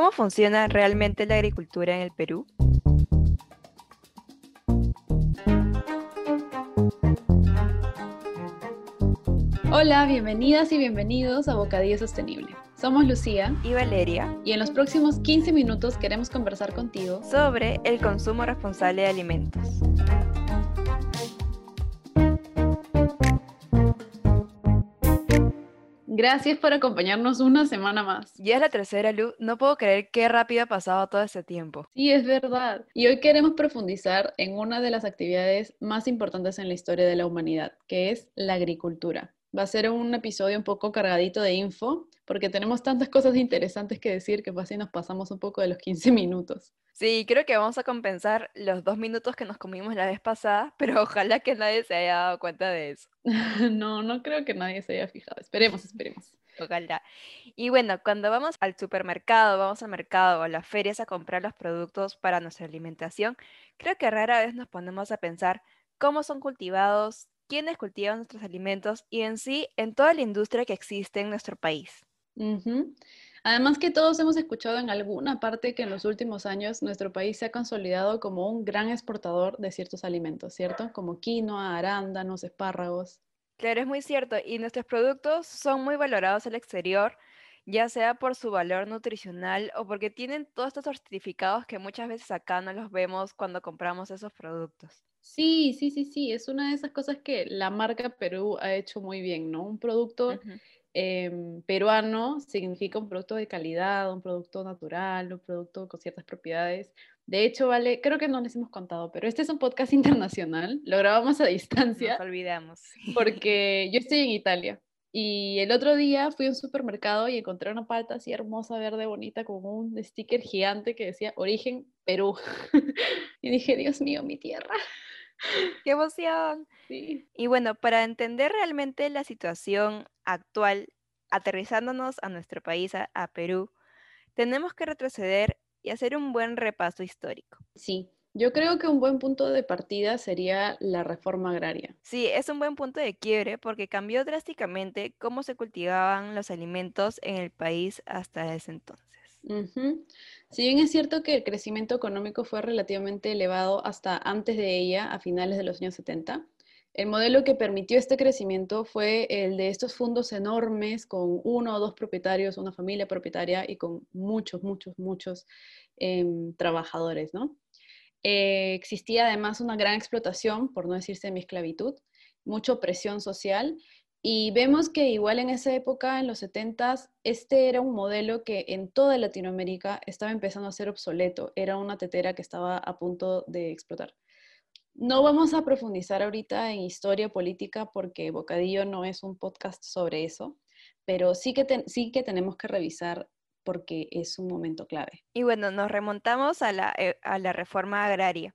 ¿Cómo funciona realmente la agricultura en el Perú? Hola, bienvenidas y bienvenidos a Bocadillo Sostenible. Somos Lucía y Valeria y en los próximos 15 minutos queremos conversar contigo sobre el consumo responsable de alimentos. Gracias por acompañarnos una semana más. Ya es la tercera, Lu. No puedo creer qué rápido ha pasado todo este tiempo. Sí, es verdad. Y hoy queremos profundizar en una de las actividades más importantes en la historia de la humanidad, que es la agricultura. Va a ser un episodio un poco cargadito de info, porque tenemos tantas cosas interesantes que decir que así nos pasamos un poco de los 15 minutos. Sí, creo que vamos a compensar los dos minutos que nos comimos la vez pasada, pero ojalá que nadie se haya dado cuenta de eso. no, no creo que nadie se haya fijado. Esperemos, esperemos. Ojalá. Y bueno, cuando vamos al supermercado, vamos al mercado o a las ferias a comprar los productos para nuestra alimentación, creo que rara vez nos ponemos a pensar cómo son cultivados, quiénes cultivan nuestros alimentos y en sí en toda la industria que existe en nuestro país. Además que todos hemos escuchado en alguna parte que en los últimos años nuestro país se ha consolidado como un gran exportador de ciertos alimentos, ¿cierto? Como quinoa, arándanos, espárragos. Claro, es muy cierto. Y nuestros productos son muy valorados al exterior, ya sea por su valor nutricional o porque tienen todos estos certificados que muchas veces acá no los vemos cuando compramos esos productos. Sí, sí, sí, sí, es una de esas cosas que la marca Perú ha hecho muy bien, ¿no? Un producto em, peruano significa un producto de calidad, un producto natural, un producto con ciertas propiedades. De hecho, vale, creo que no les hemos contado, pero este es un podcast internacional, lo grabamos a distancia. Nos olvidamos. Porque yo estoy en Italia. Y el otro día fui a un supermercado y encontré una palta así hermosa, verde, bonita, con un sticker gigante que decía origen Perú. y dije, Dios mío, mi tierra. ¡Qué emoción! Y bueno, para entender realmente la situación actual, aterrizándonos a nuestro país, a, Perú, tenemos que retroceder y hacer un buen repaso histórico. Sí, yo creo que un buen punto de partida sería la reforma agraria. Sí, es un buen punto de quiebre porque cambió drásticamente cómo se cultivaban los alimentos en el país hasta ese entonces. Si bien es cierto que el crecimiento económico fue relativamente elevado hasta antes de ella, a finales de los años 70, el modelo que permitió este crecimiento fue el de estos fondos enormes con uno o dos propietarios, una familia propietaria y con muchos, muchos, muchos em, trabajadores, ¿no? Eh, existía además una gran explotación, por no decir semi-esclavitud, mucha presión social y vemos que igual en esa época, en los 70, este era un modelo que en toda Latinoamérica estaba empezando a ser obsoleto. Era una tetera que estaba a punto de explotar. No vamos a profundizar ahorita en historia política porque Bocadillo no es un podcast sobre eso, pero sí que, sí que tenemos que revisar porque es un momento clave. Y bueno, nos remontamos a la, eh, a la reforma agraria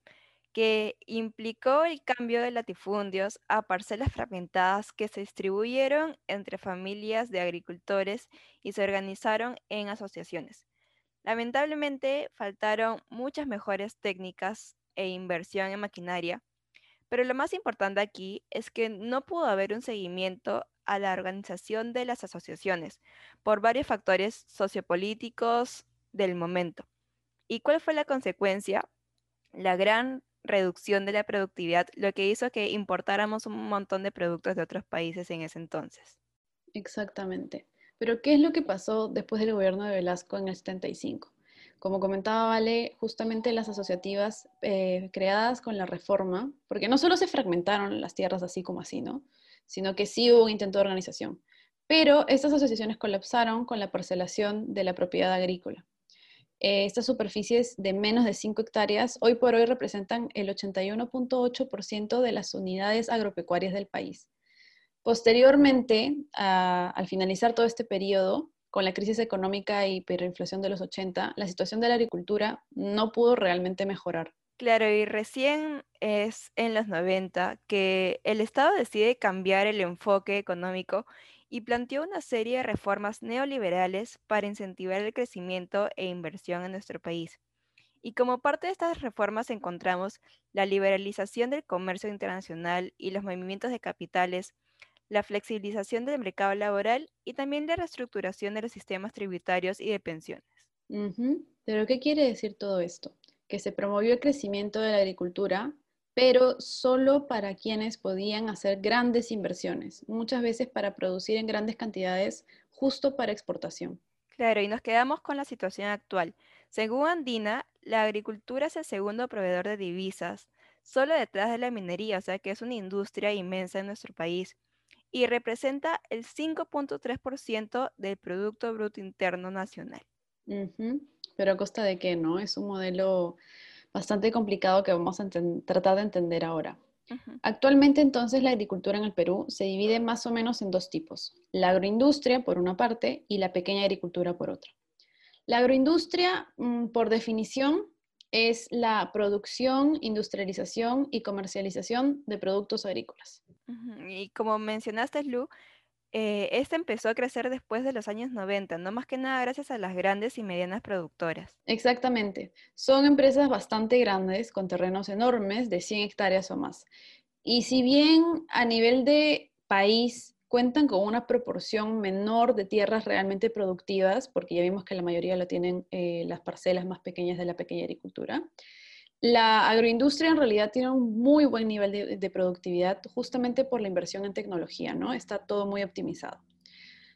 que implicó el cambio de latifundios a parcelas fragmentadas que se distribuyeron entre familias de agricultores y se organizaron en asociaciones. Lamentablemente faltaron muchas mejores técnicas e inversión en maquinaria, pero lo más importante aquí es que no pudo haber un seguimiento a la organización de las asociaciones por varios factores sociopolíticos del momento. ¿Y cuál fue la consecuencia? La gran reducción de la productividad, lo que hizo que importáramos un montón de productos de otros países en ese entonces. Exactamente. Pero ¿qué es lo que pasó después del gobierno de Velasco en el 75? Como comentaba Vale, justamente las asociativas eh, creadas con la reforma, porque no solo se fragmentaron las tierras así como así, ¿no? Sino que sí hubo un intento de organización. Pero estas asociaciones colapsaron con la parcelación de la propiedad agrícola. Eh, estas superficies de menos de 5 hectáreas hoy por hoy representan el 81.8% de las unidades agropecuarias del país. Posteriormente, al finalizar todo este periodo, con la crisis económica y hiperinflación de los 80, la situación de la agricultura no pudo realmente mejorar. Claro, y recién es en los 90 que el Estado decide cambiar el enfoque económico y planteó una serie de reformas neoliberales para incentivar el crecimiento e inversión en nuestro país. Y como parte de estas reformas encontramos la liberalización del comercio internacional y los movimientos de capitales, la flexibilización del mercado laboral y también la reestructuración de los sistemas tributarios y de pensiones. Pero ¿qué quiere decir todo esto? Que se promovió el crecimiento de la agricultura, pero solo para quienes podían hacer grandes inversiones, muchas veces para producir en grandes cantidades justo para exportación. Claro, y nos quedamos con la situación actual. Según Andina, la agricultura es el segundo proveedor de divisas, solo detrás de la minería, o sea que es una industria inmensa en nuestro país, y representa el 5.3% del Producto Bruto Interno Nacional. Pero a costa de qué, ¿no? Es un modelo bastante complicado que vamos a tratar de entender ahora. Actualmente entonces la agricultura en el Perú se divide más o menos en dos tipos, la agroindustria por una parte y la pequeña agricultura por otra. La agroindustria, mm, por definición, es la producción, industrialización y comercialización de productos agrícolas. Y como mencionaste, Lu, eh, este empezó a crecer después de los años 90, no más que nada gracias a las grandes y medianas productoras. Exactamente. Son empresas bastante grandes, con terrenos enormes, de 100 hectáreas o más. Y si bien a nivel de país cuentan con una proporción menor de tierras realmente productivas, porque ya vimos que la mayoría lo tienen eh, las parcelas más pequeñas de la pequeña agricultura, la agroindustria en realidad tiene un muy buen nivel de, productividad justamente por la inversión en tecnología, ¿no? Está todo muy optimizado.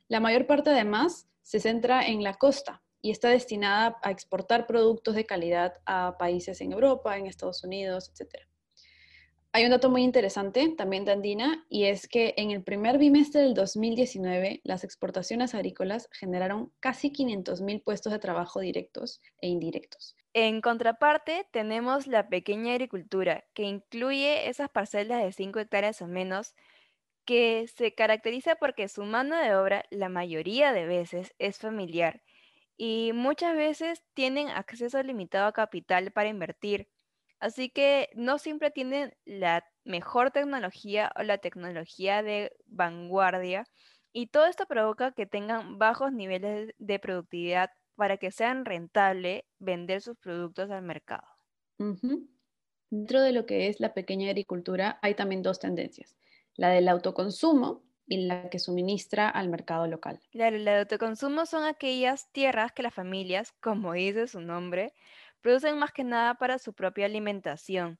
La mayor parte además se centra en la costa y está destinada a exportar productos de calidad a países en Europa, en Estados Unidos, etc. Hay un dato muy interesante también de Andina y es que en el primer bimestre del 2019 las exportaciones agrícolas generaron casi 500.000 puestos de trabajo directos e indirectos, en contraparte, tenemos la pequeña agricultura, que incluye esas parcelas de 5 hectáreas o menos, que se caracteriza porque su mano de obra, la mayoría de veces, es familiar y muchas veces tienen acceso limitado a capital para invertir. Así que no siempre tienen la mejor tecnología o la tecnología de vanguardia y todo esto provoca que tengan bajos niveles de productividad para que sean rentable vender sus productos al mercado. Dentro de lo que es la pequeña agricultura hay también dos tendencias, la del autoconsumo y la que suministra al mercado local. Claro, el autoconsumo son aquellas tierras que las familias, como dice su nombre, producen más que nada para su propia alimentación.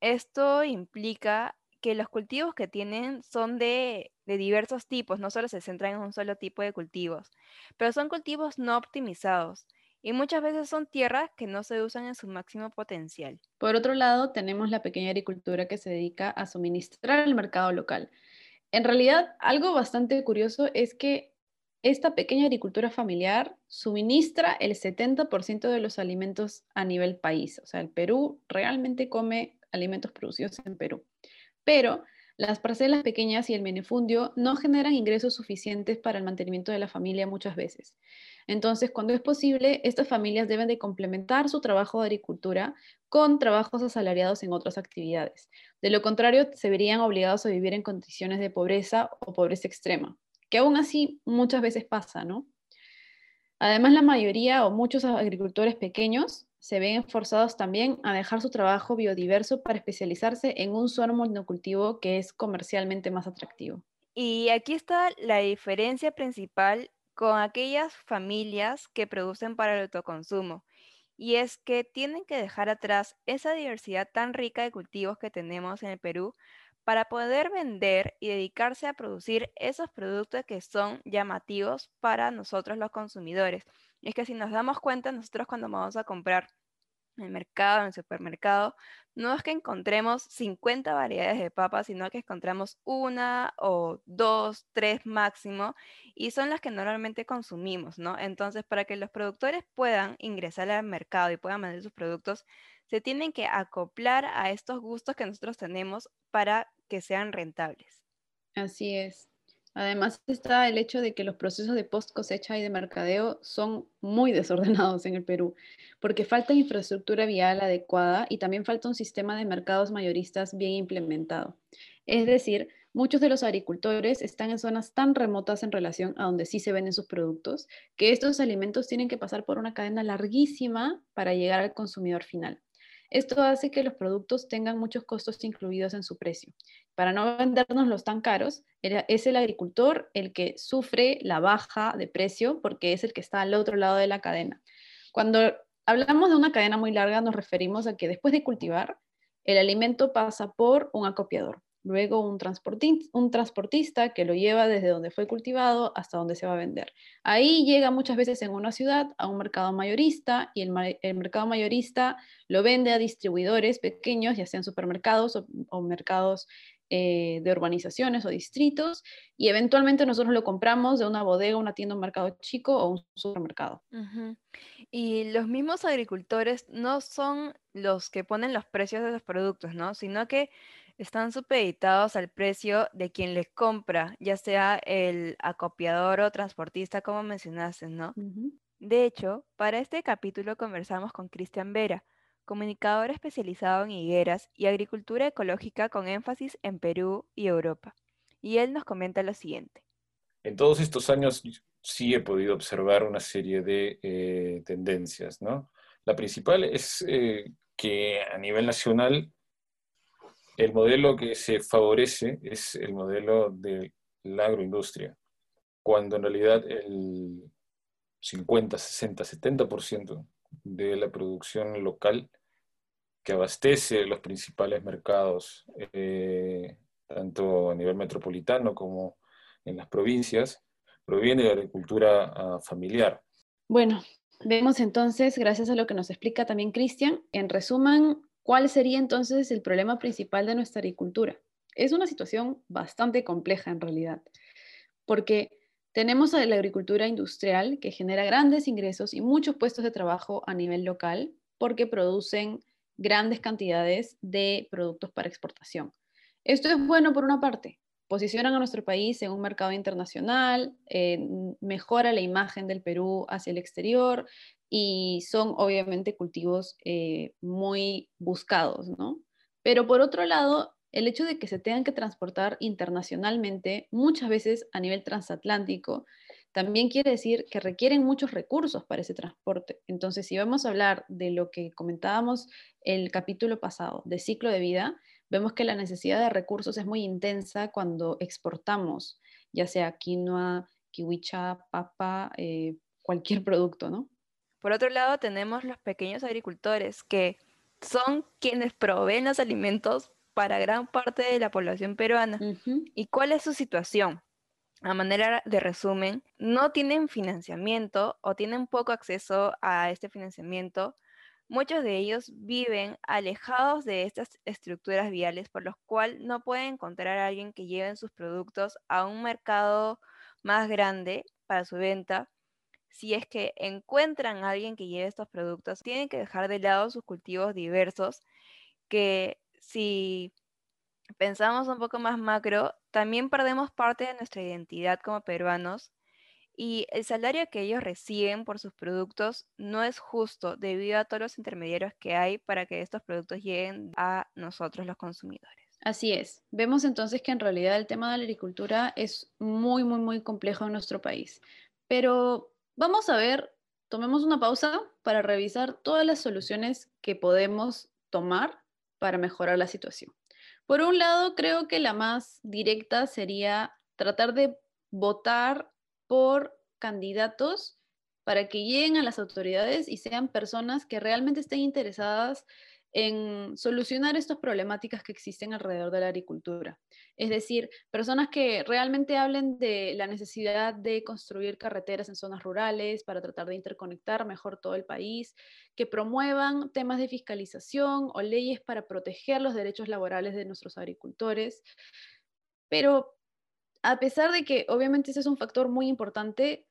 Esto implica que los cultivos que tienen son de, diversos tipos, no solo se centran en un solo tipo de cultivos, pero son cultivos no optimizados y muchas veces son tierras que no se usan en su máximo potencial. Por otro lado, tenemos la pequeña agricultura que se dedica a suministrar el mercado local. En realidad, algo bastante curioso es que esta pequeña agricultura familiar suministra el 70% de los alimentos a nivel país. O sea, el Perú realmente come alimentos producidos en Perú pero las parcelas pequeñas y el minifundio no generan ingresos suficientes para el mantenimiento de la familia muchas veces. Entonces, cuando es posible, estas familias deben de complementar su trabajo de agricultura con trabajos asalariados en otras actividades. De lo contrario, se verían obligados a vivir en condiciones de pobreza o pobreza extrema, que aún así muchas veces pasa, ¿no? Además, la mayoría o muchos agricultores pequeños se ven forzados también a dejar su trabajo biodiverso para especializarse en un solo monocultivo que es comercialmente más atractivo. Y aquí está la diferencia principal con aquellas familias que producen para el autoconsumo. Y es que tienen que dejar atrás esa diversidad tan rica de cultivos que tenemos en el Perú para poder vender y dedicarse a producir esos productos que son llamativos para nosotros los consumidores. Es que si nos damos cuenta, nosotros cuando vamos a comprar en el mercado, en el supermercado, no es que encontremos 50 variedades de papas, sino que encontramos una o dos, tres máximo, y son las que normalmente consumimos, ¿no? Entonces, para que los productores puedan ingresar al mercado y puedan vender sus productos, se tienen que acoplar a estos gustos que nosotros tenemos para que sean rentables. Así es. Además está el hecho de que los procesos de post cosecha y de mercadeo son muy desordenados en el Perú, porque falta infraestructura vial adecuada y también falta un sistema de mercados mayoristas bien implementado. Es decir, muchos de los agricultores están en zonas tan remotas en relación a donde sí se venden sus productos, que estos alimentos tienen que pasar por una cadena larguísima para llegar al consumidor final. Esto hace que los productos tengan muchos costos incluidos en su precio. Para no vendernos tan caros, es el agricultor el que sufre la baja de precio porque es el que está al otro lado de la cadena. Cuando hablamos de una cadena muy larga, nos referimos a que después de cultivar, el alimento pasa por un acopiador, luego un, un transportista que lo lleva desde donde fue cultivado hasta donde se va a vender. Ahí llega muchas veces en una ciudad a un mercado mayorista y el, mercado mayorista lo vende a distribuidores pequeños, ya sean supermercados o, mercados eh, de urbanizaciones o distritos y eventualmente nosotros lo compramos de una bodega, una tienda, un mercado chico o un supermercado. Y los mismos agricultores no son los que ponen los precios de los productos, ¿no? Sino que están supeditados al precio de quien les compra, ya sea el acopiador o transportista, como mencionaste, ¿no? De hecho, para este capítulo conversamos con Cristian Vera, comunicador especializado en higueras y agricultura ecológica con énfasis en Perú y Europa. Y él nos comenta lo siguiente. En todos estos años sí he podido observar una serie de eh, tendencias, ¿no? La principal es eh, que a nivel nacional el modelo que se favorece es el modelo de la agroindustria, cuando en realidad el 50, 60, 70% de la producción local que abastece los principales mercados, eh, tanto a nivel metropolitano como en las provincias, proviene de la agricultura ah, familiar. Bueno, vemos entonces, gracias a lo que nos explica también Cristian, en resumen, ¿Cuál sería entonces el problema principal de nuestra agricultura? Es una situación bastante compleja en realidad, porque tenemos a la agricultura industrial que genera grandes ingresos y muchos puestos de trabajo a nivel local porque producen grandes cantidades de productos para exportación. Esto es bueno por una parte, posicionan a nuestro país en un mercado internacional, eh, mejora la imagen del Perú hacia el exterior, y son obviamente cultivos eh, muy buscados, ¿no? Pero por otro lado, el hecho de que se tengan que transportar internacionalmente, muchas veces a nivel transatlántico, también quiere decir que requieren muchos recursos para ese transporte. Entonces, si vamos a hablar de lo que comentábamos el capítulo pasado, de ciclo de vida, vemos que la necesidad de recursos es muy intensa cuando exportamos, ya sea quinoa, kiwicha, papa, eh, cualquier producto, ¿no? Por otro lado, tenemos los pequeños agricultores que son quienes proveen los alimentos para gran parte de la población peruana. ¿Y cuál es su situación? A manera de resumen, no tienen financiamiento o tienen poco acceso a este financiamiento. Muchos de ellos viven alejados de estas estructuras viales, por lo cual no pueden encontrar a alguien que lleve sus productos a un mercado más grande para su venta. Si es que encuentran a alguien que lleve estos productos, tienen que dejar de lado sus cultivos diversos, que si pensamos un poco más macro, también perdemos parte de nuestra identidad como peruanos y el salario que ellos reciben por sus productos no es justo debido a todos los intermediarios que hay para que estos productos lleguen a nosotros los consumidores. Así es. Vemos entonces que en realidad el tema de la agricultura es muy, muy, muy complejo en nuestro país. Pero Vamos a ver, tomemos una pausa para revisar todas las soluciones que podemos tomar para mejorar la situación. Por un lado, creo que la más directa sería tratar de votar por candidatos para que lleguen a las autoridades y sean personas que realmente estén interesadas en solucionar estas problemáticas que existen alrededor de la agricultura. Es decir, personas que realmente hablen de la necesidad de construir carreteras en zonas rurales para tratar de interconectar mejor todo el país, que promuevan temas de fiscalización o leyes para proteger los derechos laborales de nuestros agricultores. Pero a pesar de que obviamente ese es un factor muy importante,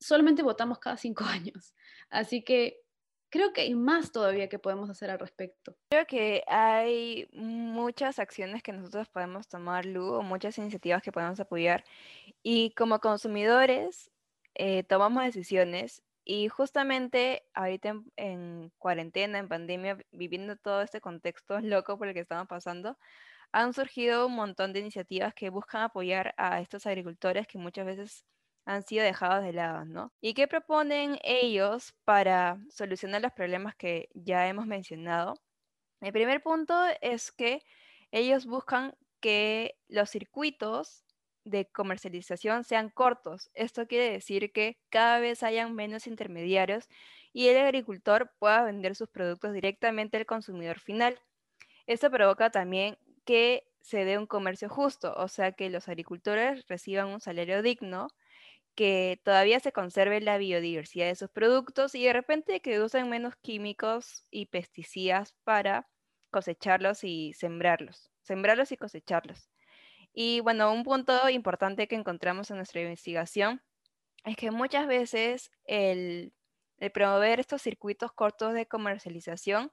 solamente votamos cada cinco años. Así que creo que hay más todavía que podemos hacer al respecto. Creo que hay muchas acciones que nosotros podemos tomar, Lu, o muchas iniciativas que podemos apoyar. Y como consumidores, eh, tomamos decisiones. Y justamente ahorita en, en, cuarentena, en pandemia, viviendo todo este contexto loco por el que estamos pasando, han surgido un montón de iniciativas que buscan apoyar a estos agricultores que muchas veces han sido dejados de lado, ¿no? ¿Y qué proponen ellos para solucionar los problemas que ya hemos mencionado? El primer punto es que ellos buscan que los circuitos de comercialización sean cortos. Esto quiere decir que cada vez hayan menos intermediarios y el agricultor pueda vender sus productos directamente al consumidor final. Esto provoca también que se dé un comercio justo, o sea, que los agricultores reciban un salario digno, que todavía se conserve la biodiversidad de sus productos y de repente que usen menos químicos y pesticidas para cosecharlos y sembrarlos, sembrarlos y cosecharlos. Y bueno, un punto importante que encontramos en nuestra investigación es que muchas veces el, promover estos circuitos cortos de comercialización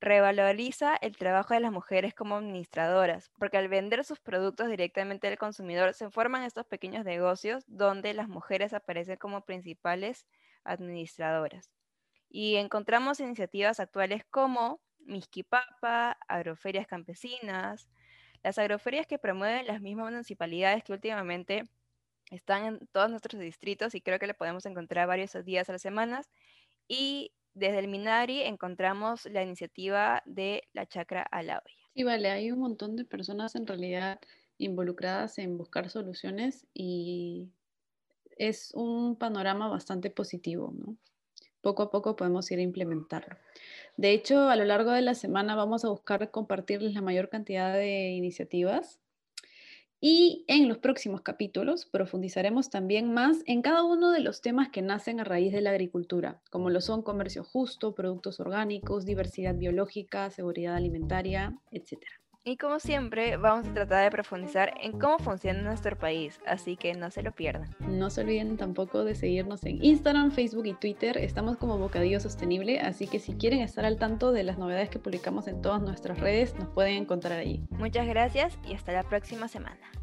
revaloriza el trabajo de las mujeres como administradoras, porque al vender sus productos directamente al consumidor se forman estos pequeños negocios donde las mujeres aparecen como principales administradoras. Y encontramos iniciativas actuales como Misquipapa, agroferias campesinas, las agroferias que promueven las mismas municipalidades que últimamente están en todos nuestros distritos y creo que le podemos encontrar varios días a las semanas. Y desde el Minari encontramos la iniciativa de la chacra a. Sí, vale, hay un montón de personas en realidad involucradas en buscar soluciones y es un panorama bastante positivo, ¿no? Poco a poco podemos ir a implementarlo. De hecho, a lo largo de la semana vamos a buscar compartirles la mayor cantidad de iniciativas y en los próximos capítulos profundizaremos también más en cada uno de los temas que nacen a raíz de la agricultura, como lo son comercio justo, productos orgánicos, diversidad biológica, seguridad alimentaria, etc. Y como siempre, vamos a tratar de profundizar en cómo funciona nuestro país, así que no se lo pierdan. No se olviden tampoco de seguirnos en Instagram, Facebook y Twitter. Estamos como Bocadillo Sostenible, así que si quieren estar al tanto de las novedades que publicamos en todas nuestras redes, nos pueden encontrar allí. Muchas gracias y hasta la próxima semana.